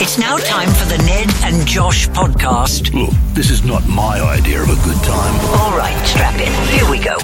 It's now time for the Ned and Josh podcast. Look, this is not my idea of a good time. All right, strap in. Here we go.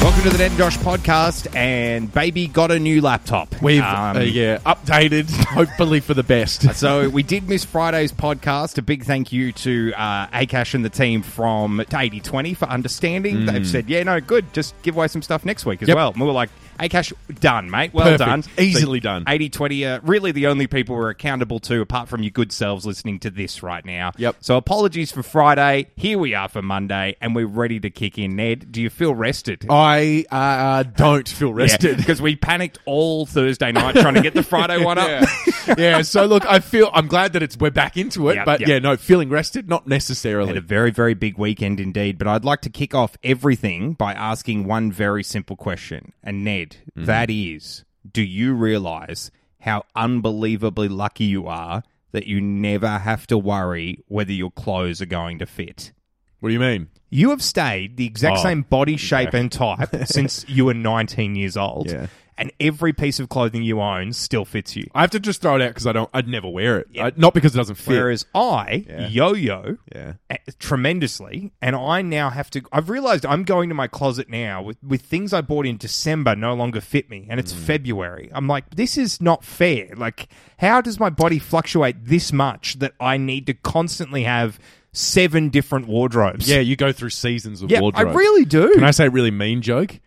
Welcome to the Ned and Josh podcast, and baby got a new laptop. We've Um, uh, yeah updated, hopefully for the best. So we did miss Friday's podcast. A big thank you to uh, Akash and the team from 8020 for understanding. They've said, yeah, no, good. Just give away some stuff next week as Mm. Yep. well. And we were like, Akash, done, mate. Well Perfect. done. Easily done. 8020 are really the only people we're accountable to, apart from your good selves listening to this right now. Yep. So apologies for Friday. Here we are for Monday, and we're ready to kick in. Ned, do you feel rested? I uh, don't feel rested. because we panicked all Thursday night trying to get the Friday one up. yeah. yeah, so look, I feel I'm glad that it's we're back into it, Yep, but yep. yeah, no, feeling rested, not necessarily. Had a very, very big weekend indeed. But I'd like to kick off everything by asking one very simple question. And Ned, Mm-hmm. that is, do you realize how unbelievably lucky you are that you never have to worry whether your clothes are going to fit? What do you mean? You have stayed the exact Oh, same body shape and type since you were 19 years old. Yeah. And every piece of clothing you own still fits you. I have to just throw it out because I don't. I'd never wear it. I- not because it doesn't fit. Whereas I Yeah. yo-yo Yeah. uh, tremendously, and I now have to. I've realized I'm going to my closet now with with things I bought in December no longer fit me, and Mm. it's February. I'm like, this is not fair. Like, how does my body fluctuate this much that I need to constantly have seven different wardrobes? yeah, you go through seasons of wardrobes. yeah, wardrobe. I really do. Can I say a really mean joke?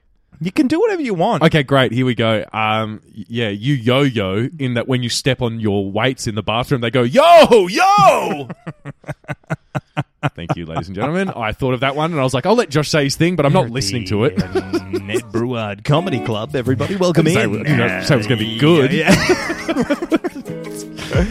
you can do whatever you want. Okay, great. Here we go. Um, yeah, you yo-yo in that when you step on your weights in the bathroom, they go yo yo. Thank you, ladies and gentlemen. I thought of that one, and I was like, I'll let Josh say his thing, but I'm not listening to it. Ned Breward Comedy Club. Everybody, welcome Say, in. you know, say it was going to be good.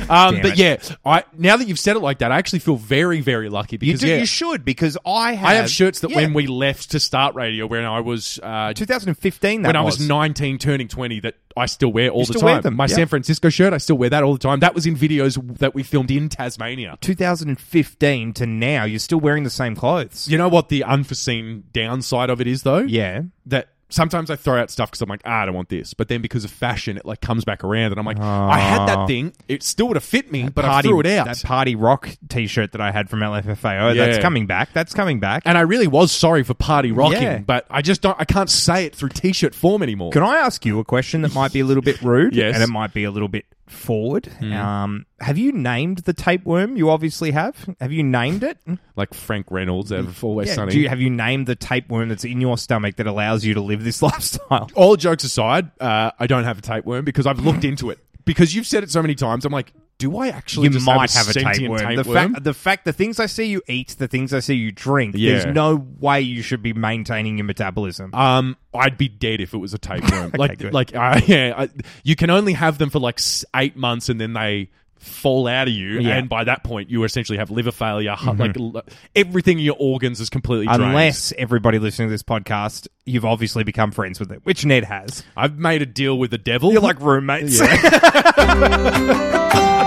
Um, but it. yeah, I now that you've said it like that, I actually feel very, very lucky You, because do, yeah, you should because I have I have shirts that Yeah. when we left to start radio, when I was uh, 2015 that when I was was 19, turning 20, that I still wear all You the still wear time. them, My. San Francisco shirt, I still wear that all the time. That was in videos that we filmed in Tasmania. 2015 to now, you're still wearing the same clothes. You know what the unforeseen downside of it is, though? Yeah. That sometimes I throw out stuff because I'm like, ah, I don't want this. But then because of fashion, it like comes back around, and I'm like, I had that thing. It still would have fit me, but I threw it out. That party rock T-shirt that I had from LMFAO, Yeah. that's coming back. That's coming back. and I really was sorry for party rocking, Yeah. but I just don't. I can't say it through t-shirt form anymore. Can I ask you a question that might be a little bit rude? Yes. And it might be a little bit forward. Um, have you named the tapeworm? You obviously have. Have you named it? like Frank Reynolds out of Always Yeah. Sunny. Do you, have you named the tapeworm that's in your stomach that allows you to live this lifestyle? all jokes aside, uh, I don't have a tapeworm because I've looked into it. Because you've said it so many times, I'm like, do I actually? you might have a, sentient tapeworm. The fact, the fact, the things I see you eat, the things I see you drink. Yeah. There's no way you should be maintaining your metabolism. Um, I'd be dead if it was a tapeworm. like, good. like, uh, yeah, I, you can only have them for like eight months, and then they fall out of you, Yeah. Mm-hmm. and by that point, you essentially have liver failure. hu- Like everything in your organs is completely drained. Unless everybody listening to this podcast, you've obviously become friends with it, which Ned has. I've made a deal with the devil. You're like roommates.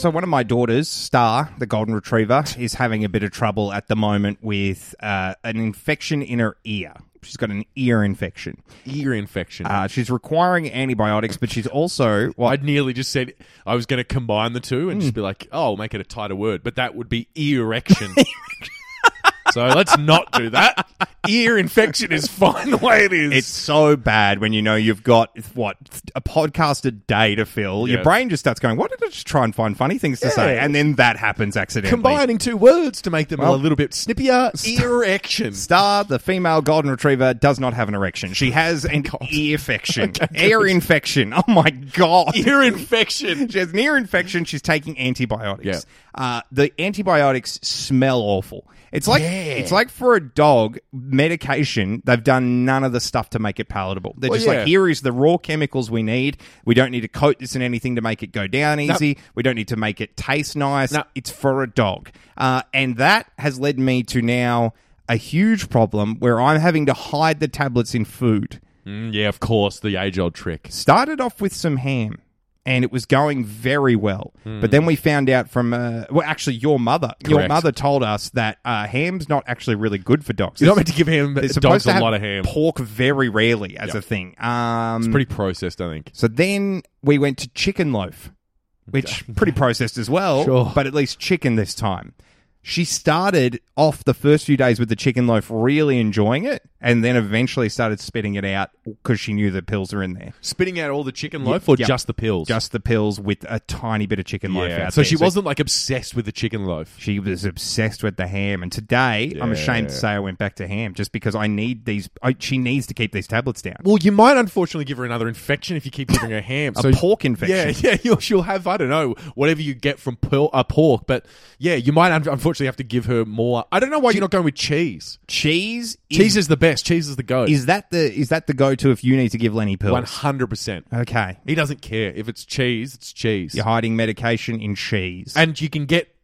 So one of my daughters, Star, the golden retriever, is having a bit of trouble at the moment with uh, an infection in her ear. She's got an ear infection. ear infection. Uh, she's requiring antibiotics, but she's also well, I'd nearly just said I was going to combine the two and Hmm. just be like, oh, I'll make it a tighter word, but that would be erection. so let's not do that. Ear infection is fine the way it is. It's so bad when you know you've got what a podcast a day to fill. Your brain just starts going, "Why did I just try and find funny things to say?" And then that happens accidentally. combining two words to make them Well, a little bit snippier. Erection. Star, the female golden retriever, does not have an erection. She has an ear infection, ear infection. Oh my god, Ear infection. She has an ear infection. She's taking antibiotics. Yeah. Uh, the antibiotics smell awful. It's like Yeah. it's like for a dog medication. They've done none of the stuff to make it palatable. They're Well, just yeah. like, here is the raw chemicals we need. We don't need to coat this in anything to make it go down easy. We don't need to make it taste nice. No. It's for a dog, uh, and that has led me to now a huge problem where I'm having to hide the tablets in food. Mm, yeah, of course, the age old trick. Started off with some ham. And it was going very well. But then we found out from, uh, well, actually, your mother, your Hmm. Mother told us that uh, ham's not actually really good for dogs. You're not meant to give him They're dogs supposed to a have lot of ham. pork very rarely as Yep. a thing. Um, It's pretty processed, I think. so then we went to chicken loaf, which pretty processed as well, Sure. but at least chicken this time. She started off the first few days with the chicken loaf really enjoying it, and then eventually started spitting it out because she knew the pills are in there. Spitting out all the chicken loaf or Yep. just the pills? Just the pills with a tiny bit of chicken loaf yeah. out So there. she wasn't like obsessed with the chicken loaf. She was obsessed with the ham, and today I'm ashamed to say I went back to ham just because I need these. I, she needs to keep these tablets down. Well, you might unfortunately give her another infection if you keep giving her ham. A pork infection. Yeah, yeah, you'll, she'll have I don't know whatever you get from por- uh, pork, but yeah, you might un- unfortunately have to give her more. I don't know why you're not going with cheese. Cheese, Cheese is the best. Cheese is the go. is that the is that the go to if you need to give Lenny pills? one hundred percent. Okay, He doesn't care if it's cheese. It's cheese, you're hiding medication in cheese. and you can get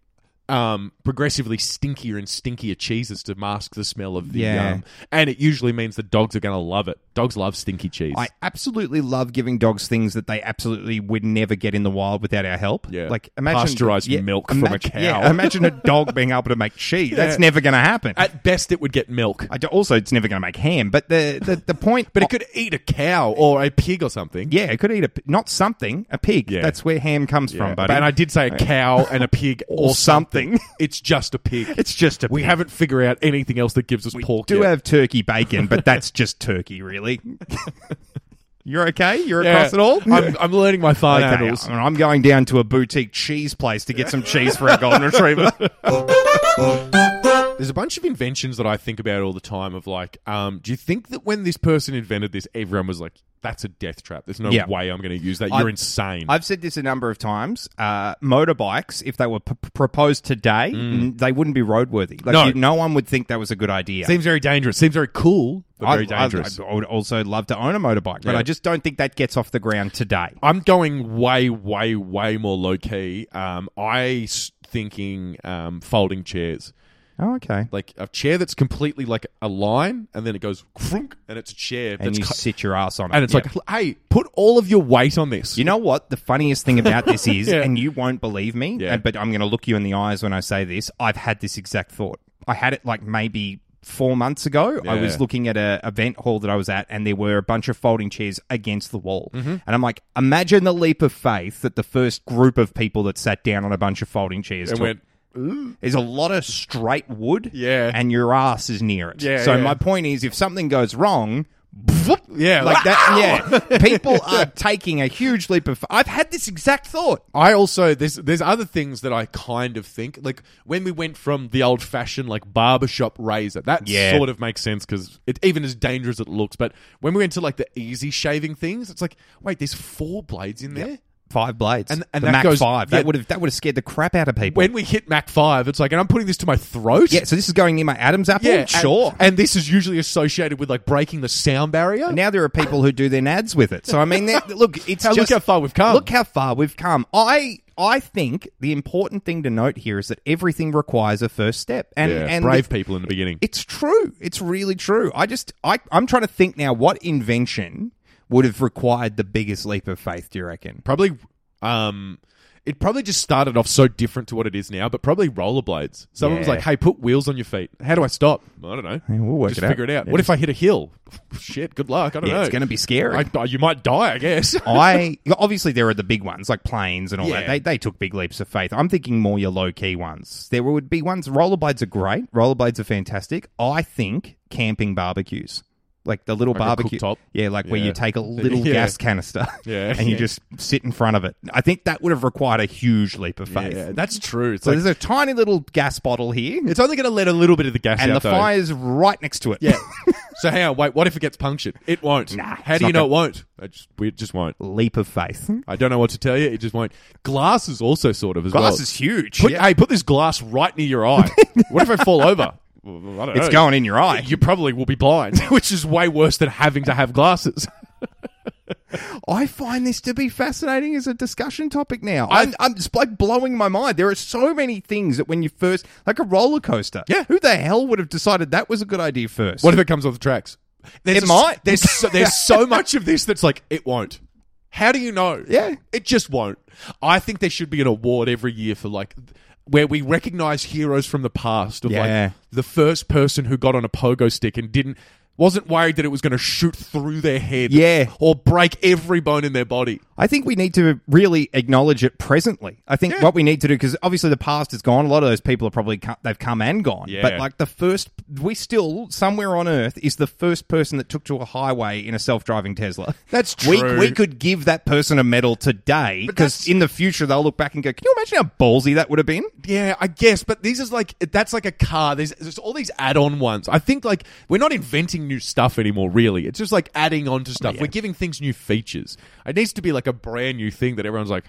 um, progressively stinkier and stinkier cheeses to mask the smell of the. Yeah. Um, and it usually means the dogs are going to love it. Dogs love stinky cheese. I absolutely love giving dogs things that they absolutely would never get in the wild without our help. Yeah. like imagine Pasteurized milk from a cow. Yeah, imagine a dog being able to make cheese. That's never going to happen. At best, it would get milk, I do- also, it's never going to make ham. But the the, the point, but it could eat a cow or a pig or something. yeah, it could eat a not something a pig. Yeah. That's where ham comes Yeah, from, buddy. But and I did say a cow and a pig or, Or It's just a pig. it's just a. we pig. haven't figured out anything else that gives us pork. We do yet. have turkey bacon, but that's just turkey, really. You're okay? You're Yeah. across it all? I'm, I'm learning my fine Okay, handles. I'm going down to a boutique cheese place to get some cheese for our golden retriever. There's a bunch of inventions that I think about all the time. Of like, um, do you think that when this person invented this, everyone was like, "That's a death trap. There's no Yeah. way I'm going to use that. You're I've- insane." I've said this a number of times. Uh, motorbikes, if they were p- proposed today, n- they wouldn't be roadworthy. Like Mm. No. you, no one would think that was a good idea. Seems very dangerous. Seems very cool, but very I- I- dangerous. I, would also love to own a motorbike, but Yeah. I just don't think that gets off the ground today. I'm going way, way, way more low key. Um, I s- thinking um, folding chairs. Oh, okay. like a chair that's completely like a line, and then it goes crunk, and it's a chair And that's you sit your ass on it. and it's Yeah. like, hey, put all of your weight on this. You know what? The funniest thing about this is, Yeah. and you won't believe me, Yeah. and- but I'm going to look you in the eyes when I say this. I've had this exact thought. I had it like maybe four months ago. I was looking at a event hall that I was at, and there were a bunch of folding chairs against the wall. Mm-hmm. And I'm like, imagine the leap of faith that the first group of people that sat down on a bunch of folding chairs and took. went, There's a lot of straight wood, Yeah. and your ass is near it. Yeah, so yeah. my point is, if something goes wrong. yeah, Like that, yeah. People are taking a huge leap of. I've had this exact thought. I also there's there's other things that I kind of think like when we went from the old fashioned like barbershop razor that Yeah. sort of makes sense because it even as dangerous as it looks but when we went to like the easy shaving things it's like wait there's four blades in there Five blades, And- and the that Mach goes- Five. yeah. That would have that would have scared the crap out of people. when we hit Mach five it's like and I'm putting this to my throat yeah, so this is going near my Adam's apple. yeah and- sure. and, this is usually associated with like breaking the sound barrier now there are people who do their nads with it. So I mean, they're- look, it's How- look just how far we've come. Look how far we've come. I I think the important thing to note here is that everything requires a first step, and yeah, and brave people in the beginning It's true. It's really true. I just I I'm trying to think now. What invention would have required the biggest leap of faith? Do you reckon? probably um it probably just started off so different to what it is now, but probably rollerblades. Someone was Yeah. like, "Hey, put wheels on your feet." How do I stop? I don't know. Yeah, we'll work just it out. figure it out. What if I hit a hill? Shit, good luck. I don't Yeah, know. it's going to be scary. I, you might die, I guess. I obviously there are the big ones like planes and all that. Yeah. They they took big leaps of faith. I'm thinking more your low key ones. There would be ones. Rollerblades are great. Rollerblades are fantastic. I think camping barbecues. Like the little Like barbecue, cooktop? yeah, like where you take a little Yeah. gas canister, Yeah. and you just sit in front of it. I think that would have required a huge leap of faith. yeah, that's true. It's so like there's a tiny little gas bottle here, it's only going to let a little bit of the gas and out. the though. fire's right next to it. Yeah. so hang on, wait. What if it gets punctured? It won't. Nah, How do you know it won't? I just we just won't. leap of faith. I don't know what to tell you. It just won't. Glass is also sort of as well. Glass is huge. Put, Yeah. Hey, put this glass right near your eye. what if I fall over? Well, I don't It's know. going in your eye. You probably will be blind, which is way worse than having to have glasses. I find this to be fascinating as a discussion topic now. I'm, I'm just like blowing my mind. There are so many things that when you first, like a roller coaster. Yeah. Who the hell would have decided that was a good idea first? What if it comes off the tracks? There's It a- might. There's so, there's so much of this that's like it won't. How do you know? Yeah. It just won't. I think there should be an award every year for like where we recognize heroes from the past of Yeah. like the first person who got on a pogo stick and didn't wasn't worried that it was going to shoot through their head Yeah. or break every bone in their body. I think we need to really acknowledge it presently. I think Yeah. what we need to do because obviously the past is gone. A lot of those people are probably co- they've come and gone. Yeah. But like the first, we still somewhere on Earth is the first person that took to a highway in a self-driving Tesla. That's We true. we could give that person a medal today because that's- in the future they'll look back and go, "Can you imagine how ballsy that would have been?" Yeah, I guess, but these is like that's like a car. There's, there's all these add-on ones. I think like we're not inventing new stuff anymore. Really, it's just like adding on to stuff. Yeah. We're giving things new features. It needs to be like a brand new thing that everyone's like.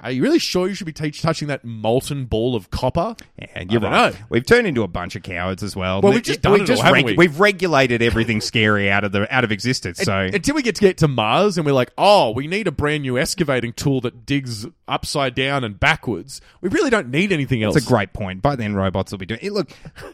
Are you really sure you should be t- touching that molten ball of copper? Yeah, you're right. know. We've turned into a bunch of cowards as well. Well, we've just done it all, haven't we? We've regulated everything scary out of the out of existence. So Until we get to get to Mars and we're like, oh, we need a brand new excavating tool that digs upside down and backwards. We really don't need anything else. It's a great point. By then, robots will be doing it. Look,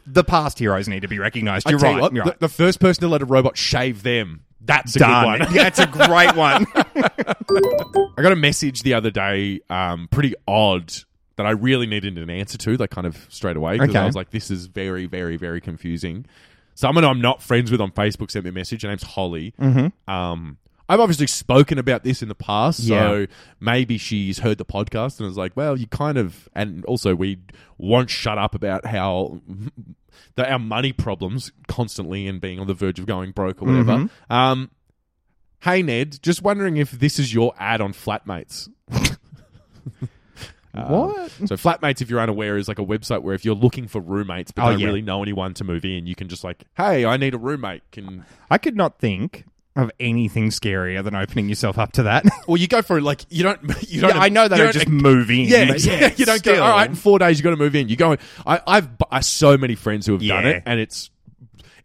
the past heroes need to be recognised. You're right. you what, you're the, right. the first person to let a robot shave them. That's a Done. good one. Yeah, it's a great one. I got a message the other day, um, pretty odd, that I really needed an answer to, like kind of straight away, because I was like, this is very, very, very confusing. Someone I'm not friends with on Facebook sent me a message. Her name's Holly. Mm-hmm. Um, I've obviously spoken about this in the past, so Yeah. maybe she's heard the podcast and was like, well, you kind of, and also we won't shut up about how the, our money problems constantly and being on the verge of going broke or whatever. Mm-hmm. Um, hey, Ned, just wondering if this is your ad on Flatmates. what? So Flatmates, if you're unaware, is like a website where if you're looking for roommates but Oh, don't yeah. really know anyone to move in, you can just like, hey, I need a roommate. Can I could not think of anything scarier than opening yourself up to that. well, you go for like you don't you don't yeah, I know they you don't just move in. Yeah, yeah, you don't go. still. All right, in four days you got to move in. You go. I, I've I so many friends who have done it, and it's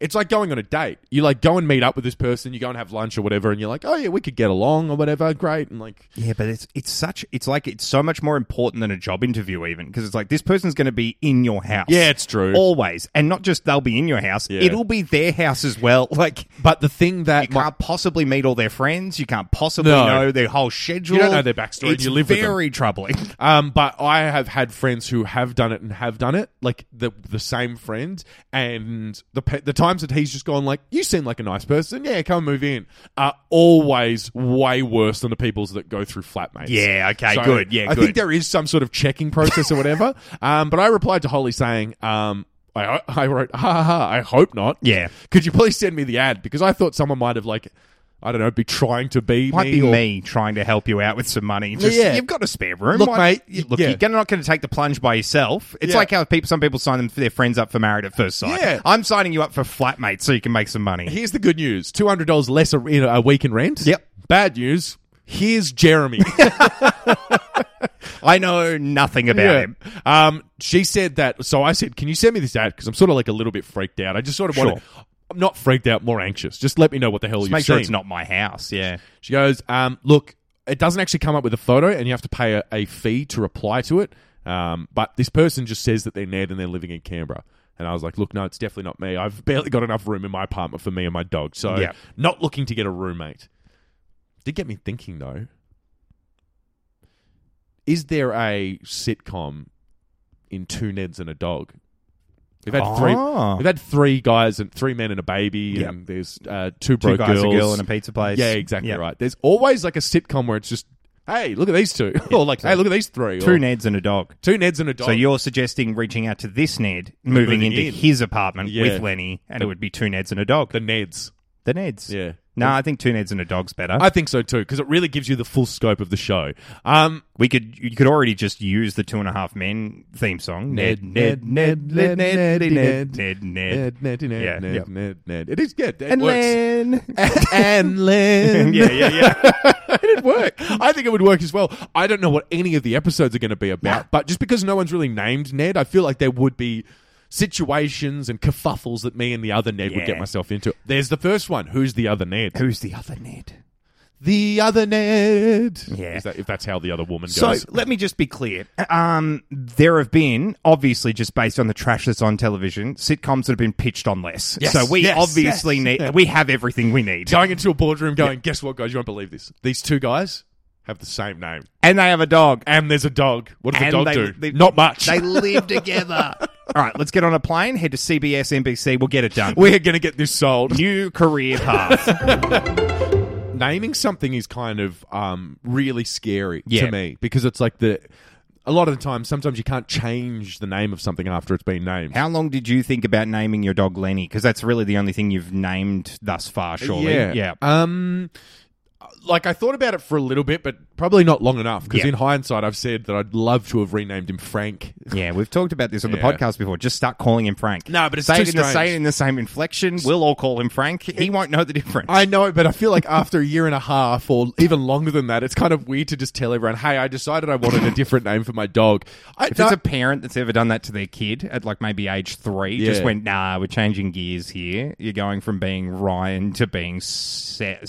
it's like going on a date. You like go and meet up with this person. You go and have lunch or whatever, and you're like, oh yeah, we could get along or whatever. Great, and like Yeah, but it's it's such it's like it's so much more important than a job interview even because it's like this person's going to be in your house. Yeah, it's true. Always. And not just they'll be in your house, Yeah. it'll be their house as well. Like But the thing that you my- can't possibly meet all their friends, you can't possibly No. know their whole schedule. You don't know their backstory, It's you live with them. very troubling. Um, but I have had friends who have done it and have done it, like the the same friend, and the pe- the times that he's just gone like, "You seem like a nice person, yeah, come move in," are always way worse than the people's that go through flatmates. Yeah, okay, So good, yeah, I good. think there is some sort of checking process or whatever. um, but I replied to Holly saying, um. I, I wrote, ha ha ha, I hope not. Yeah. Could you please send me the ad? Because I thought someone might have, like, I don't know, be trying to be Might me. be or- me trying to help you out with some money. Just, Yeah. You've got a spare room. Look, Why- mate, y- Look, yeah. you're not going to take the plunge by yourself. It's Yeah. like how people, some people sign them for their friends up for married at first sight. Yeah. I'm signing you up for flatmate so you can make some money. Here's the good news: two hundred dollars less a, in a week in rent. Yep. Bad news: here's Jeremy. I know nothing about Yeah. him. Um, she said that. So I said, "Can you send me this ad?" Because I'm sort of like a little bit freaked out. I just sort of want. Sure. I'm not freaked out, more anxious. Just let me know what the hell Just you've make sure seen. it's not my house. Yeah. She goes, um, "Look, it doesn't actually come up with a photo, and you have to pay a, a fee to reply to it. Um, but this person just says that they're Ned and they're living in Canberra." And I was like, "Look, no, it's definitely not me. I've barely got enough room in my apartment for me and my dog, so Yeah. not looking to get a roommate." Did get me thinking though. Is there a sitcom in two Neds and a dog? We've had three. Oh. We've had three guys and three men and a baby, Yep. and there's uh, two Two broke guys, girls, a girl, and a pizza place. yeah, exactly Yeah. right. There's always like a sitcom where it's just, hey, look at these two, or like, hey, look at these three, Two or, Neds and a dog. two Neds and a dog. So you're suggesting reaching out to this Ned, moving, moving into in. his apartment Yeah. with Lenny, and it would be two Neds and a dog. the Neds. The Neds. Yeah. No, I think two Neds and a dog's better. I think so too because it really gives you the full scope of the show. Um, we could you could already just use the Two and a Half Men theme song. Ned, Ned, Ned, Ned, Ned, Ned, Ned, Ned, Ned, Ned, Ned, Ned, Ned. Ned, Ned. It is good. It and works. Len. and Len. yeah, yeah, yeah. It'd work. I think it would work as well. I don't know what any of the episodes are going to be about, but just because no one's really named Ned, I feel like there would be situations and kerfuffles that me and the other Ned would Yeah. get myself into. There's the first one. Who's the other Ned? Who's the other Ned? the other Ned. Yeah. Is that, if that's how the other woman So goes. let me just be clear. Um, there have been, obviously, just based on the trash that's on television, sitcoms that have been pitched on less. Yes, so we yes, obviously yes. need, we have everything we need. Going into a boardroom, going, guess what, guys? You won't believe this. These two guys have the same name, And they have a dog. and there's a dog. What does And the dog they- do? they- Not much. They live together. All right, let's get on a plane, head to CBS, NBC. We'll get it done. We're going to get this sold. New career path. naming something is kind of um, really scary Yeah. to me because it's like the a lot of the time sometimes you can't change the name of something after it's been named. How long did you think about naming your dog Lenny? Because that's really the only thing you've named thus far, surely. Yeah. Yeah. Um like I thought about it for a little bit, but probably not long enough. Because Yeah. in hindsight, I've said that I'd love to have renamed him Frank. Yeah, we've talked about this on the Yeah. podcast before. Just start calling him Frank. No, but it's say too it in the, strange. say it in the same inflection. We'll all call him Frank. He won't know the difference. I know, but I feel like after a year and a half, or even longer than that, it's kind of weird to just tell everyone, "Hey, I decided I wanted a different name for my dog." I, if it's a parent that's ever done that to their kid at like maybe age three, just Yeah. went, nah, we're changing gears here. You're going from being Ryan to being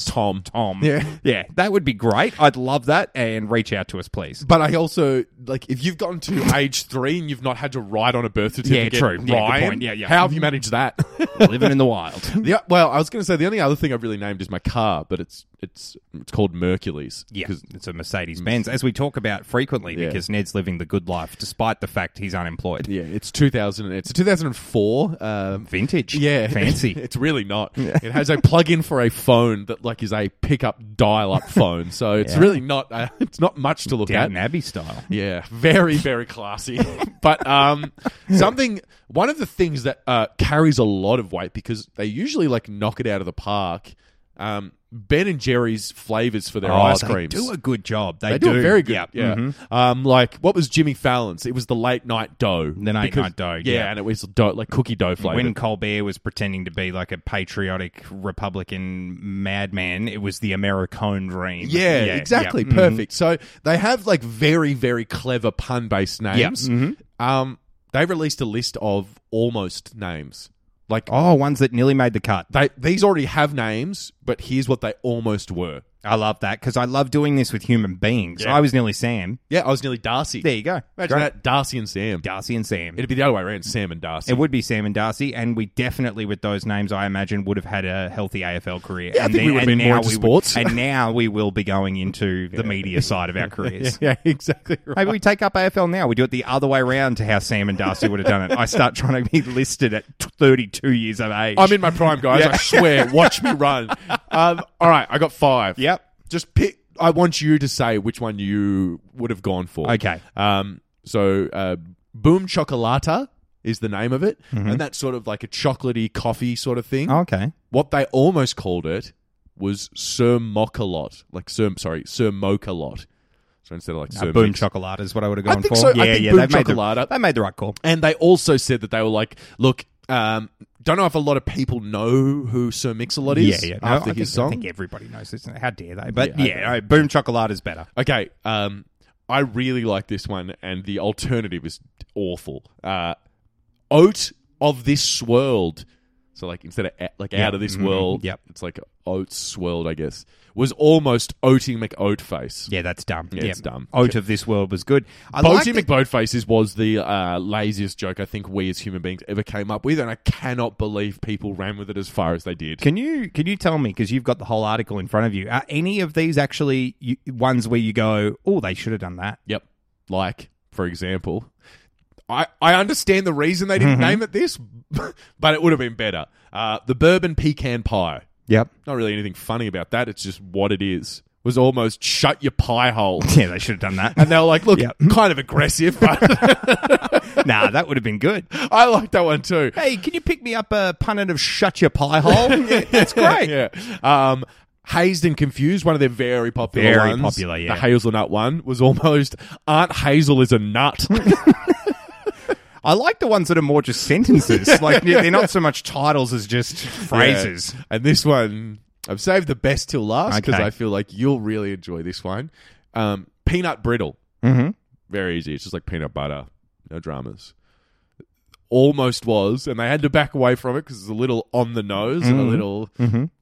Tom. Tom. Yeah. Yeah, that would be great. I'd love that. And reach out to us, please. But I also like if you've gotten to age three and you've not had to write on a birth certificate, Yeah, true. Yeah, good point. Yeah, yeah. How have you managed that? Living in the wild. yeah, well, I was going to say the only other thing I've really named is my car, but it's it's it's called Mercules. Yeah, it's a Mercedes Benz, as we talk about frequently, Yeah. because Ned's living the good life, despite the fact he's unemployed. yeah, it's 2000. It's a 2004. Um, Vintage, yeah, fancy. it's really not. It has a plug-in for a phone that like is a pickup dial-up phone, so it's Yeah. really not. Uh, it's not much to look at. Downton Abbey style. Yeah, very, very classy. but um, something, one of the things that uh, carries a lot of weight because they usually like knock it out of the park. Um, ben and Jerry's flavors for their ice Oh, they creams. do a good job. They, They do, it very good. Yeah, Yeah. mhm. Um, like what was Jimmy Fallon's? It was the late night dough. The late Because- night dough, Yeah, yeah. and it was dough, like cookie dough flavor. When Colbert was pretending to be like a patriotic Republican madman, it was the Americone dream. Yeah, exactly. yeah. Mhm. Perfect. So they have like very, very clever pun based names. Mhm. Um, they released a list of almost names. Like Oh, ones that nearly made the cut. they these already have names, but here's what they almost were. I love that because I love doing this with human beings. Yeah. I was nearly Sam. Yeah, I was nearly Darcy. There you go. Imagine Great. that, Darcy and Sam. Darcy and Sam. It'd be the other way around, Sam and Darcy. It would be Sam and Darcy, and we definitely, with those names, I imagine, would have had a healthy AFL career. Yeah, I and think we would have been more now into we would- sports. and now we will be going into the media side of our careers. yeah, exactly. Right. Maybe we take up AFL now. We do it the other way around to how Sam and Darcy would have done it. I start trying to be listed at 32 years of age. I'm in my prime, guys. I swear. Watch me run. Um, all right, I got five. Yep. Just pick. I want you to say which one you would have gone for. Okay. Um. So, uh, Boom Chocolatta is the name of it, Mm-hmm. and that's sort of like a chocolatey coffee sort of thing. Okay. What they almost called it was Sir Mocha-Lot, like Sir. Sorry, Sir Mocha-Lot. So instead of like Uh, Sir boom Mix. chocolate is what I would have gone think for. so. I Yeah, think yeah. Boom they made, the, they made the right call. And they also said that they were like, look, um, don't know if a lot of people know who Sir Mix-a-Lot is Yeah, yeah. No, after I his think, song. I think everybody knows this. How dare they? But Yeah, yeah, I- all right, boom chocolate is better. Okay, um, I really like this one, and the alternative is awful. Uh, oat of this swirled. So, like, instead of a- like out of this mhm, world, yep. it's like oats swirled, I guess. Was almost oating McOatface. Yeah, that's dumb. Yeah, it's dumb. Oat of this world was good. I Boaty it- McBoatfaces was the uh, laziest joke I think we as human beings ever came up with, and I cannot believe people ran with it as far as they did. Can you can you tell me because you've got the whole article in front of you? Are any of these actually you, ones where you go, oh, they should have done that? Yep. Like, for example, I, I understand the reason they didn't name it this, but it would have been better. Uh, the bourbon pecan pie. Yep. Not really anything funny about that. It's just what it is. Was almost shut your pie hole. Yeah, they should have done that. And they were like, look, Yep. kind of aggressive, but nah, that would have been good. I like that one too. Hey, can you pick me up a punnet of shut your pie hole? Yeah, that's great. yeah. Um, Hazed and Confused, one of their very popular Very ones. popular, yeah. The hazelnut one was almost Aunt Hazel is a nut. I like the ones that are more just sentences. Like they're not so much titles as just phrases. Yeah. And this one, I've saved the best till last because Okay. I feel like you'll really enjoy this one. Um, peanut brittle. Mm-hmm. Very easy. It's just like peanut butter. No dramas. almost was, and they had to back away from it because it's a little on the nose and a Mm-hmm. little.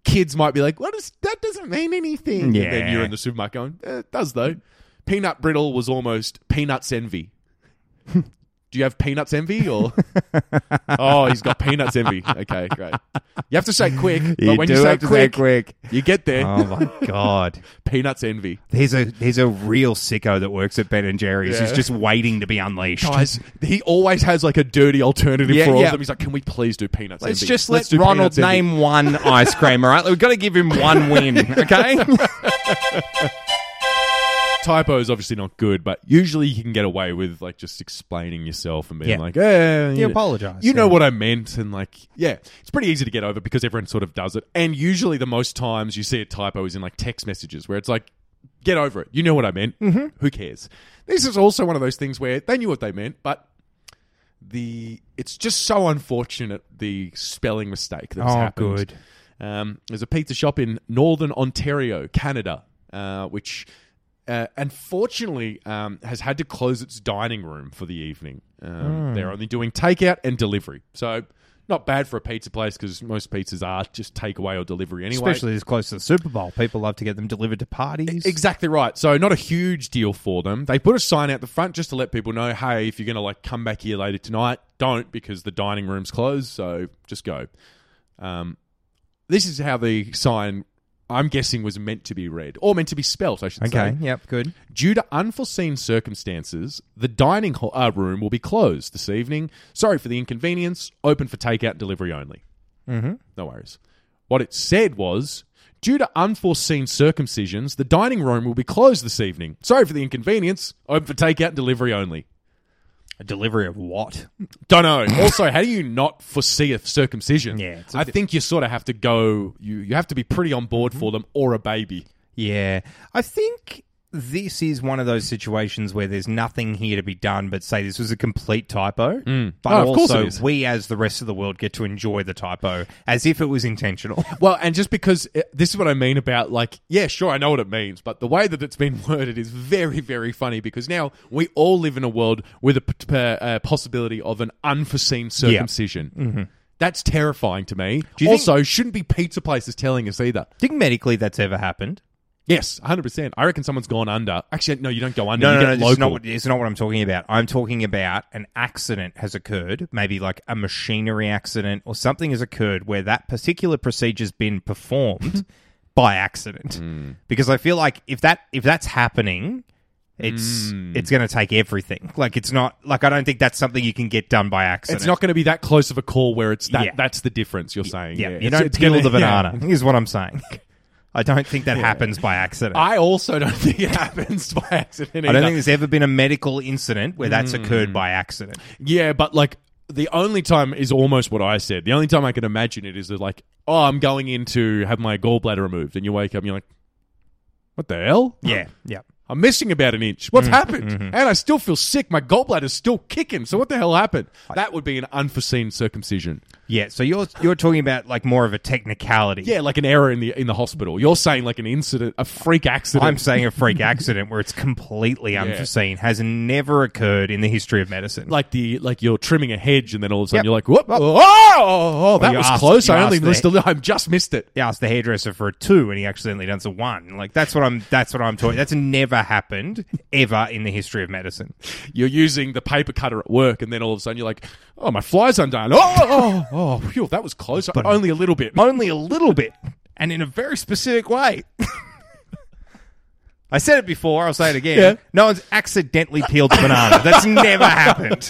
Kids might be like, "What is that? Doesn't mean anything." And then Yeah. you're in the supermarket going, eh, "It does though." Peanut brittle was almost peanuts envy. Do you have peanuts envy or? oh, he's got peanuts envy. Okay, great. You have to say quick, but when you say quick, quick. you get there. Oh my god. Peanuts envy. There's a there's a real sicko that works at Ben and Jerry's Yeah. just waiting to be unleashed. Guys, he always has like a dirty alternative Yeah, for all yeah. of them. He's like, "Can we please do peanuts Let's envy? just Let's let Ronald peanuts envy." name one ice cream, all right? We've got to give him one win, okay? Typo is obviously not good, but usually you can get away with like just explaining yourself and being Yeah. like, eh, You apologise, You know yeah. what I meant, and like, yeah, it's pretty easy to get over because everyone sort of does it. And usually, the most times you see a typo is in like text messages where it's like, get over it. You know what I meant. Mm-hmm. Who cares? This is also one of those things where they knew what they meant, but. The it's just so unfortunate the spelling mistake that's Oh, happened. good. Um, there's a pizza shop in Northern Ontario, Canada, uh, which uh, unfortunately um, has had to close its dining room for the evening. Um, They're only doing takeout and delivery. So, not bad for a pizza place because most pizzas are just takeaway or delivery anyway. Especially this close to the Super Bowl. People love to get them delivered to parties. Exactly right. So not a huge deal for them. They put a sign out the front just to let people know, hey, if you're going to like come back here later tonight, don't because the dining room's closed. So just go. Um, this is how the sign, I'm guessing, was meant to be read or meant to be spelt. I should say. Okay, yep, good. Due to unforeseen circumstances, the dining uh, room will be closed this evening. Sorry for the inconvenience. Open for takeout and delivery only. Mm-hmm. No worries. What it said was, due to unforeseen circumcisions, the dining room will be closed this evening. Sorry for the inconvenience. Open for takeout and delivery only. A delivery of what? Don't know. Also, how do you not foresee a circumcision? Yeah, it's a I think you sort of have to go. You you have to be pretty on board for mm-hmm. them or a baby. Yeah. I think this is one of those situations where there's nothing here to be done but say this was a complete typo. But Oh, of also, it we as the rest of the world get to enjoy the typo as if it was intentional. Well, and just because uh, this is what I mean about like, yeah, sure, I know what it means, but the way that it's been worded is very, very funny because now we all live in a world with a p- p- uh, possibility of an unforeseen circumcision. That's terrifying to me. you think- also, shouldn't be pizza places telling us either. Do you think medically that's ever happened? Yes, 100%. I reckon someone's gone under. Actually, no, you don't go under. No, you no, get no. This local. not, what, it's not what I'm talking about. I'm talking about an accident has occurred, maybe like a machinery accident or something has occurred where that particular procedure's been performed by accident. Hmm. Because I feel like if that if that's happening, it's Hmm. it's going to take everything. Like it's not like I don't think that's something you can get done by accident. It's not going to be that close of a call where it's that. Yeah. That's the difference. You're saying. Yeah, Yeah, you It's- don't it's peel gonna- the yeah. banana. Is what I'm saying. I don't think that happens by accident. I also don't think it happens by accident. I don't think there's ever been a medical incident where that's Hmm. occurred by accident. Yeah, but like the only time is almost what I said. The only time I can imagine it is that like, oh, I'm going in to have my gallbladder removed, and you wake up and you're like, what the hell? Yeah, yeah. I'm missing about an inch. What's happened? And I still feel sick. My gallbladder's still kicking. So what the hell happened? That would be an unforeseen circumcision. Yeah, so you're you're talking about like more of a technicality. Yeah, like an error in the in the hospital. You're saying like an incident, a freak accident. I'm saying a freak accident where it's completely unforeseen has never occurred in the history of medicine. like the like you're trimming a hedge, and then all of a sudden Yep. you're like, whoop, oh, oh, oh, that you was asked- close. I only asked the- I just missed it. he asked the hairdresser for a two and he accidentally does a one. Like that's what I'm that's what I'm talking. That's never happened ever in the history of medicine. you're using the paper cutter at work, and then all of a sudden you're like, "Oh, my fly's undone." Oh, oh, oh, phew, that was close. But only a little bit. Only a little bit and in a very specific way. I said it before, I'll say it again. Yeah. No one's accidentally peeled a banana. That's never happened.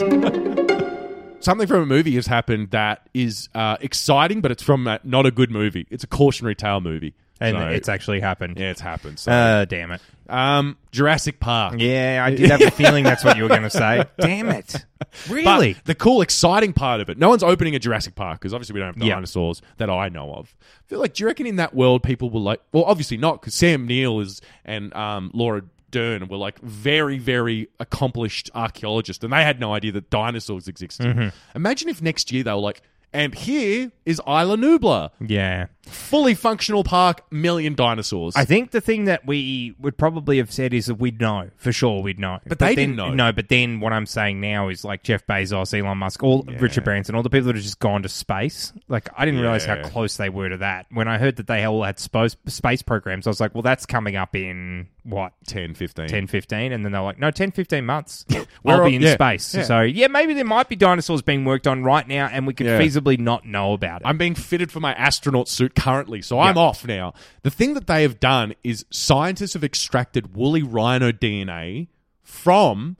Something from a movie has happened that is uh, exciting, but it's from uh, not a good movie. It's a cautionary tale movie, And So, it's actually happened. yeah, it's happened. So, Uh, damn it. um, Jurassic Park. Yeah, I did have a feeling that's what you were going to say. Damn it. Really? But the cool, exciting part of it, no one's opening a Jurassic Park because obviously we don't have Yeah. dinosaurs that I know of. I feel like, do you reckon in that world people will like, well, obviously not because Sam Neill is and um, Laura Dern were like very, very accomplished archaeologists and they had no idea that dinosaurs existed. Mm-hmm. Imagine if next year they were like, and here is Isla Nublar. yeah. Fully functional park, million dinosaurs. I think the thing that we would probably have said is that we'd know for sure. We'd know, But they then, didn't know. No, but then what I'm saying now is like Jeff Bezos, Elon Musk, all Richard Branson, all the people that have just gone to space. Like I didn't realize how Yeah. close they were to that. When I heard that they all had space space programs, I was like, well, that's coming up in what 10, 15. 10, 15, and then they're like, no, 10, 15 months. We're I'll all- be in yeah, space. yeah. So yeah, maybe there might be dinosaurs being worked on right now, and we could Yeah. feasibly not know about it. I'm being fitted for my astronaut suit currently, so I'm Yeah. off now. The thing that they have done is scientists have extracted woolly rhino DNA from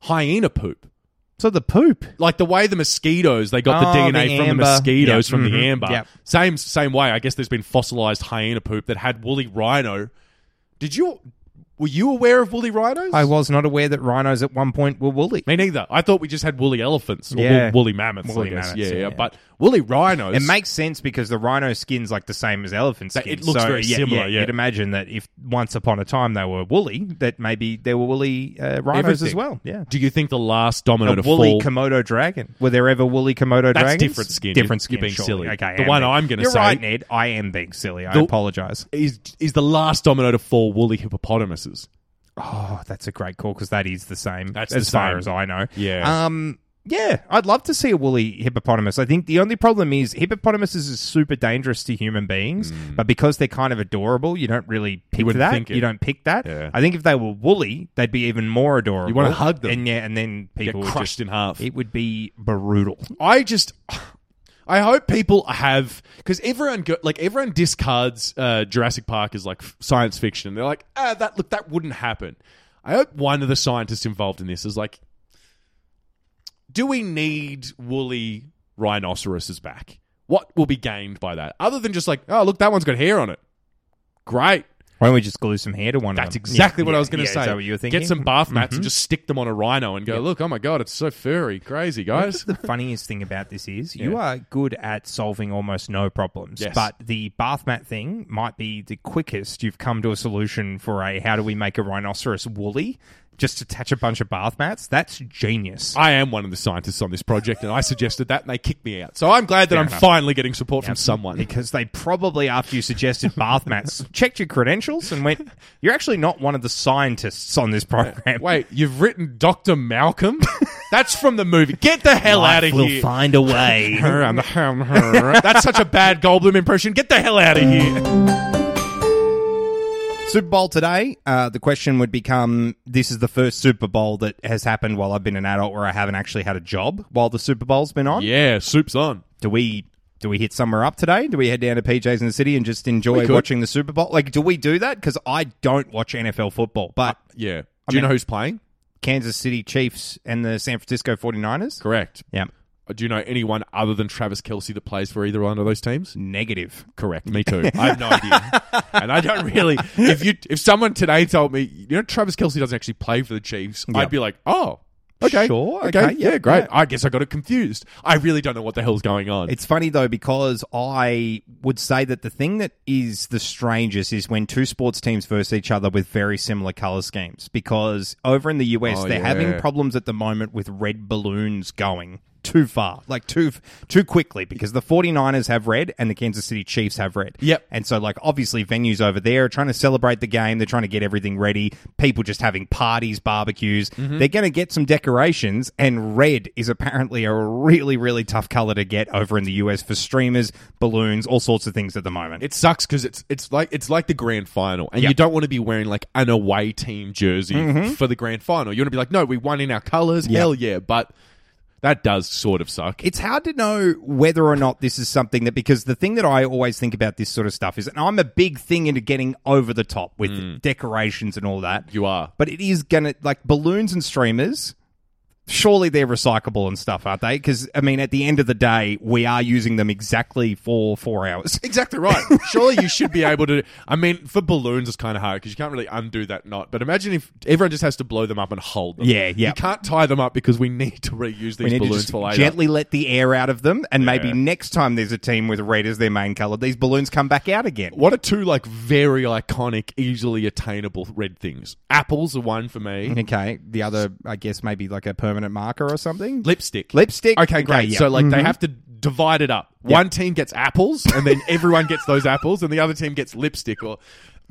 hyena poop. so the poop. Like the way the mosquitoes, they got Oh, the DNA the from amber. the mosquitoes Yep. from Mhm. the amber. Yep. Same same way. I guess there's been fossilized hyena poop that had woolly rhino. Did you were you aware of woolly rhinos? I was not aware that rhinos at one point were woolly. Me neither. I thought we just had woolly elephants or Yeah. woolly mammoths. Woolly mammoths, yeah, yeah, yeah. But woolly rhinos. It makes sense because the rhino skin's like the same as elephant skin. it looks So, very yeah, similar, yeah. You'd imagine that if once upon a time they were woolly, that maybe there were woolly uh, rhinos as well. Yeah. Do you think the last domino A to woolly fall? Komodo dragon. Were there ever woolly Komodo That's dragons? different skin. Different You're- skin. you're being surely. silly. Okay. The one being- I'm gonna You're say- right, Ned. I am being silly. I The- apologize. is is the last domino to fall woolly hippopotamuses? Oh, that's a great call because that is the same That's the as far as I know. Yeah. Um. Yeah, I'd love to see a woolly hippopotamus. I think the only problem is hippopotamuses is super dangerous to human beings, but because they're kind of adorable, you don't really pick Mm. wouldn't that. think it. You don't pick that. Yeah. I think if they were woolly, they'd be even more adorable. You wanna hug them. and yeah, and then Get people would crushed just, in half. It would be brutal. I just. I hope people have because everyone go, like everyone discards uh, Jurassic Park as like f- science fiction. They're like, ah, that look that wouldn't happen. I hope one of the scientists involved in this is like, do we need woolly rhinoceroses back? What will be gained by that, other than just like, oh, look, that one's got hair on it. Great. Why don't we just glue some hair to one That's of them? exactly what I was going to say. Is that what you were thinking? Get some bath mats and mm-hmm. just stick them on a rhino and go, look, oh my god, it's so furry, crazy, guys. the funniest thing about this is you are good at solving almost no problems. Yes. But the bath mat thing might be the quickest you've come to a solution for a how do we make a rhinoceros woolly? Just attach a bunch of bath mats. That's genius. I am one of the scientists on this project, and I suggested that, and they kicked me out. So I'm glad that Fair I'm enough. finally getting support from someone. because they probably, after you suggested bath mats, checked your credentials and went, "You're actually not one of the scientists on this program." Wait, you've written Doctor Malcolm? That's from the movie. Get the hell out of Life will here. find a way. That's such a bad Goldblum impression. Get the hell out of here. Super Bowl today. Uh, the question would become: This is the first Super Bowl that has happened while I've been an adult, where I haven't actually had a job while the Super Bowl's been on. Yeah, soup's on. Do we? Do we hit somewhere up today? Do we head down to PJ's in the city and just enjoy watching the Super Bowl? Like, do we do that? Because I don't watch NFL football, but Yeah. Do you mean- know who's playing? Kansas City Chiefs and the San Francisco 49ers? Correct. Yeah. Do you know anyone other than Travis Kelce that plays for either one of those teams? Negative. Correct. Me too. I have no idea, and I don't really. If you, if someone today told me, you know, Travis Kelce doesn't actually play for the Chiefs, Yep. I'd be like, oh, okay, Sure, okay, okay, yeah, yeah, great. yeah. I guess I got it confused. I really don't know what the hell's going on. It's funny though because I would say that the thing that is the strangest is when two sports teams verse each other with very similar color schemes. Because over in the US, Oh, they're yeah. having problems at the moment with red balloons going too far, like too too quickly. Because the 49ers have red and the Kansas City Chiefs have red. Yep. And so, like, obviously, venues over there are trying to celebrate the game. They're trying to get everything ready. People just having parties, barbecues. Mm-hmm. They're going to get some decorations, and red is apparently a really, really tough color to get over in the US for streamers, balloons, all sorts of things at the moment. It sucks because it's it's like it's like the grand final, and Yep. you don't want to be wearing like an away team jersey for the grand final. You want to be like, no, we won in our colors, Yep. hell yeah! But that does sort of suck. it's hard to know whether or not this is something that because the thing that I always think about this sort of stuff is, and I'm a big thing into getting over the top with mm. decorations and all that. you are. but it is gonna like balloons and streamers. Surely they're recyclable and stuff, aren't they? Because I mean, at the end of the day, we are using them exactly for four hours. Exactly right. Surely you should be able to. I mean, for balloons, it's kind of hard because you can't really undo that knot. But imagine if everyone just has to blow them up and hold them. Yeah, yeah. You can't tie them up because we need to reuse these balloons for later. gently let the air out of them, and maybe next time there's a team with red as their main color, these balloons come back out again. What are two like very iconic, easily attainable red things? Apples are one for me. Okay, the other, I guess, maybe like a permanent marker or something. Lipstick. Lipstick. Okay, great. yeah. So like they Mhm. have to divide it up. One team gets apples, and then everyone gets those apples, and the other team gets lipstick. Or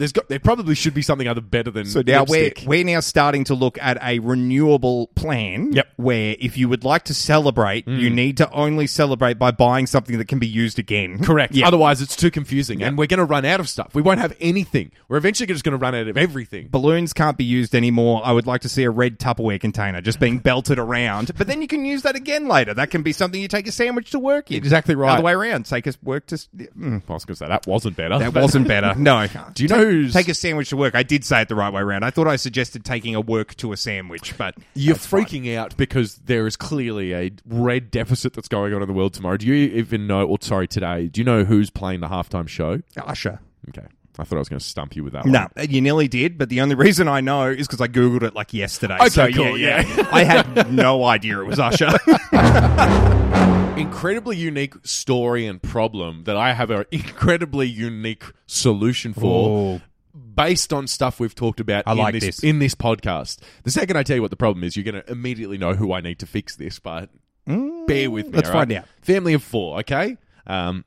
there's got there probably should be something other better than So now we're, lipstick. we're now starting to look at a renewable plan. Yep. Where if you would like to celebrate, you need to only celebrate by buying something that can be used again. Correct. Yeah. Otherwise, it's too confusing, and we're going to run out of stuff. We won't have anything. We're eventually just going to run out of everything. Balloons can't be used anymore. I would like to see a red Tupperware container just being belted around, but then you can use that again later. That can be something you take a sandwich to work in. Exactly right. Other way around. Take a work to. Mm, I was going to say that wasn't better. that wasn't better. No. Do you know Take a sandwich to work. I did say it the right way around. I thought I suggested taking a work to a sandwich, but You're that's fine. freaking out because there is clearly a red deficit that's going on in the world tomorrow. Do you even know, or sorry, today, do you know who's playing the halftime show? Usher. Okay. I thought I was going to stump you with that one. No, you nearly did, but the only reason I know is because I googled it like yesterday. Okay, so, cool, yeah, yeah. I had no idea it was Usher. Incredibly unique story and problem that I have an incredibly unique solution for. Oh. Based on stuff we've talked about I in like this, this. in this podcast. The second I tell you what the problem is, you're going to immediately know who I need to fix this, but bear with me. let's all right? find out. Family of four, okay? Um,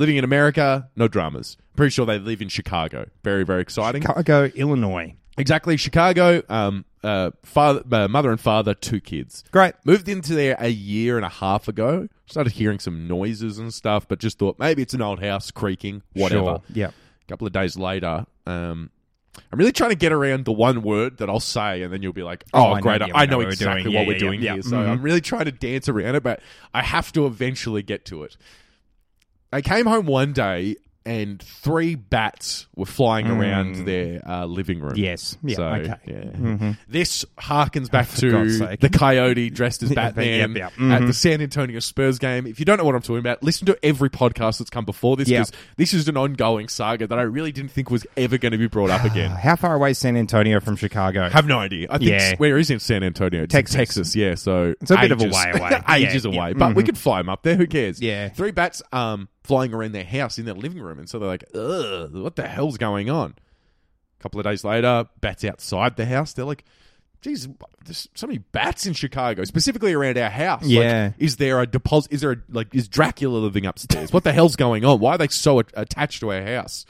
living in America, no dramas. Pretty sure they live in Chicago. Very, very exciting. Chicago, Illinois. Exactly, Chicago. Um, uh, father, uh, mother and father, two kids. Great. Moved into there a year and a half ago. Started hearing some noises and stuff, but just thought maybe it's an old house creaking, whatever. Sure. Yeah. A couple of days later, um, I'm really trying to get around the one word that I'll say, and then you'll be like, Oh, "Oh, I know, great! yeah, I know know what we're exactly doing. what Yeah, we're doing here." So Mhm. I'm really trying to dance around it, but I have to eventually get to it. I came home one day and three bats were flying around their uh, living room. Yes. Yeah, so, okay. yeah. This harkens back to God's sake. the coyote dressed as Batman yep, yep. at Mhm. the San Antonio Spurs game. If you don't know what I'm talking about, listen to every podcast that's come before this Yep. because this is an ongoing saga that I really didn't think was ever going to be brought up again. How far away is San Antonio from Chicago? Have no idea. I think Yeah. where is it in San Antonio? It's in Texas. Texas, yeah. So It's a bit of a way away. ages Yeah, away, yeah. but we Mhm. could fly them up there. Who cares? Yeah. three bats um flying around their house in their living room, and so they're like, "Ugh, what the hell's going on?" A couple of days later, bats outside the house. They're like, "Geez, there's so many bats in Chicago, specifically around our house. Like, Yeah. is there a deposit? Is there a, like is Dracula living upstairs? what the hell's going on? Why are they so a- attached to our house?"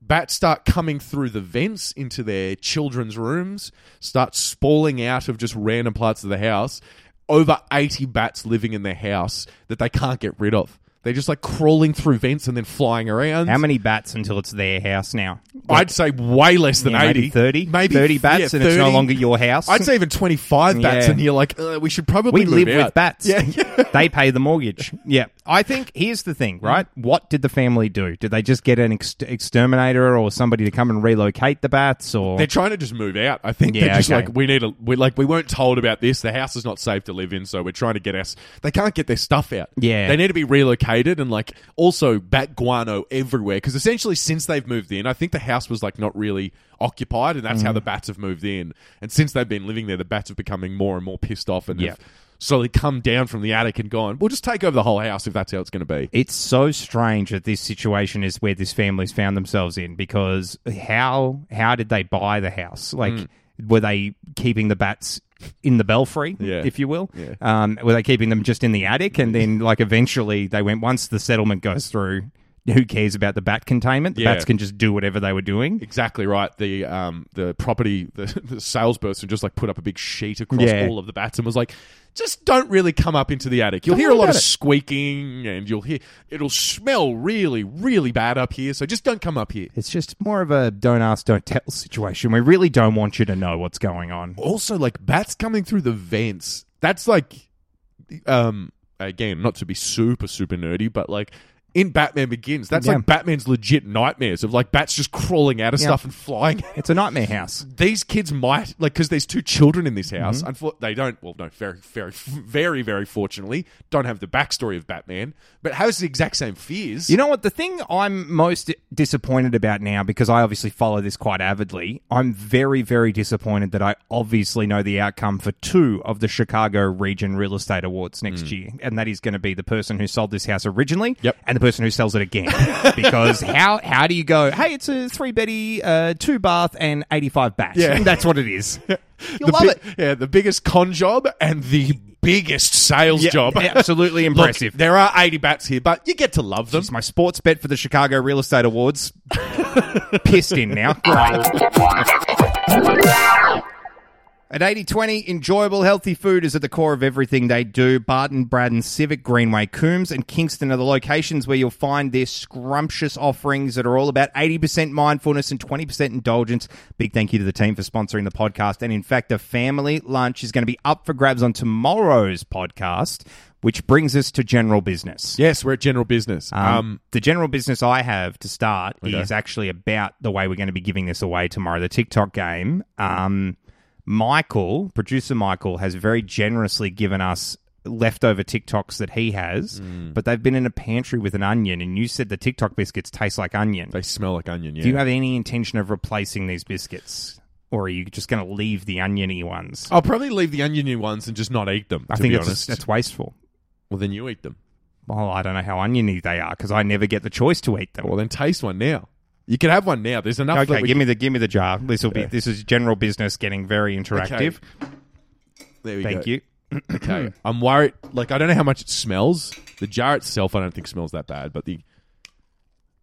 bats start coming through the vents into their children's rooms, start spalling out of just random parts of the house. Over 80 bats living in their house that they can't get rid of. They're just like crawling through vents and then flying around. How many bats until it's their house now? I'd say way less than Yeah, 80. maybe 30? Maybe 30 bats and it's no longer your house? I'd say even 25 bats Yeah. and you're like, uh, we should probably we move live out. with bats. Yeah. they pay the mortgage. Yeah. I think here's the thing, right? What did the family do? Did they just get an ex- exterminator or somebody to come and relocate the bats or They're trying to just move out. I think Yeah, they're just okay. like we need a we like we weren't told about this. The house is not safe to live in, so we're trying to get us. They can't get their stuff out. Yeah. they need to be relocated and like also bat guano everywhere because essentially since they've moved in, I think the house was like not really occupied, and that's how Mm. the bats have moved in. And since they've been living there, the bats are becoming more and more pissed off and Yeah. have slowly come down from the attic and gone. We'll just take over the whole house if that's how it's going to be. It's so strange that this situation is where this family's found themselves in because how how did they buy the house? Like were they keeping the bats in the belfry, Yeah. if you will? Yeah. Um, were they keeping them just in the attic and then like eventually they went once the settlement goes through, who cares about the bat containment? The Yeah. bats can just do whatever they were doing. Exactly right. The um the property the, the salesperson just like put up a big sheet across Yeah. all of the bats and was like, just don't really come up into the attic. You'll Don't hear a lot of it." squeaking and you'll hear it'll smell really really bad up here. So just don't come up here. It's just more of a don't ask, don't tell situation. We really don't want you to know what's going on. Also, like bats coming through the vents. That's like, um, again, not to be super super nerdy, but like. In Batman Begins, that's Yeah. like Batman's legit nightmares of like bats just crawling out of Yeah. stuff and flying It's a nightmare house. these kids might like because there's two children in this house. Mm-hmm. Unfor- they don't. Well, no, very, very, very, very fortunately, don't have the backstory of Batman, but has the exact same fears. You know what? The thing I'm most disappointed about now, because I obviously follow this quite avidly, I'm very, very disappointed that I obviously know the outcome for two of the Chicago Region Real Estate Awards next year. And that is going to be the person who sold this house originally Yep. and the person who sells it again. because how how do you go, hey, it's a three beddy, uh, two bath, and 85 bats? Yeah. That's what it is. You'll the love bi- it. Yeah, the biggest con job and the biggest sales Yeah, job. absolutely Look, impressive. there are 80 bats here, but you get to love them. It's my sports bet for the Chicago Real Estate Awards. Pissed in now. Great. At 8020, enjoyable, healthy food is at the core of everything they do. Barton, Braddon, Civic, Greenway, Coombs, and Kingston are the locations where you'll find their scrumptious offerings that are all about 80% mindfulness and 20% indulgence. Big thank you to the team for sponsoring the podcast. And in fact, a family lunch is going to be up for grabs on tomorrow's podcast, which brings us to general business. yes, we're at general business. Um, Um, the general business I have to start Okay. is actually about the way we're going to be giving this away tomorrow. The Tic Toc game. Um, Michael, producer Michael, has very generously given us leftover Tic Tocs that he has, Mm. but they've been in a pantry with an onion. And you said the Tic Toc biscuits taste like onion. they smell like onion, yeah. Do you have any intention of replacing these biscuits? Or are you just going to leave the oniony ones? I'll probably leave the oniony ones and just not eat them, I to think be that's, honest. that's wasteful. well, then you eat them. Well, I don't know how oniony they are because I never get the choice to eat them. Well, then taste one now. You can have one now. There's enough. Okay, give me the give me the jar. This will be this is general business getting very interactive. There we go. Thank go. you. Okay, I'm worried. Like, I don't know how much it smells. The jar itself, I don't think smells that bad, but the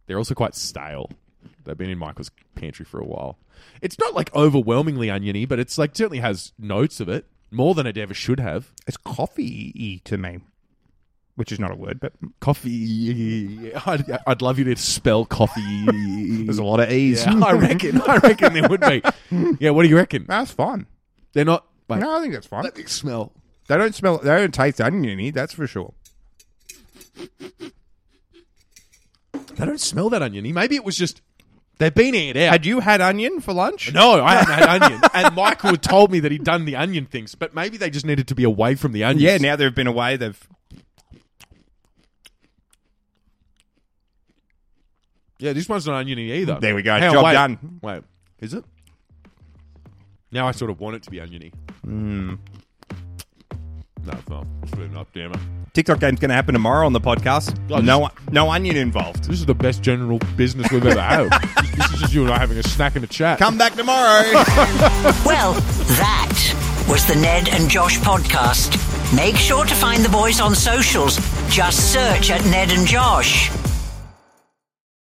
they're also quite stale. They've been in Michael's pantry for a while. It's not like overwhelmingly oniony, but it's like certainly has notes of it more than it ever should have. It's coffee to me, which is not a word, but Coffee. I'd, I'd love you to spell coffee. there's a lot of e's. Yeah, I reckon. I reckon there would be. Yeah, what do you reckon? That's fine. They're not. Wait, No, I think that's fine. let me smell. They don't smell. They don't taste oniony. That's for sure. They don't smell that oniony. Maybe it was just they've been aired out. Had you had onion for lunch? no, I haven't had onion. And Michael had told me that he'd done the onion things, but maybe they just needed to be away from the onions. Yeah. Now they've been away. They've. Yeah, this one's not oniony either. There we go. Hang on, Job wait. done. Wait, is it? Now I sort of want it to be oniony. Hmm. No, it's not. It's really not. Damn it. Tic Toc game's going to happen tomorrow on the podcast. Oh, no, no onion involved. This is the best general business we've ever had. this is just you and I having a snack and a chat. Come back tomorrow. Well, that was the Ned and Josh podcast. Make sure to find the boys on socials. Just search at Ned and Josh.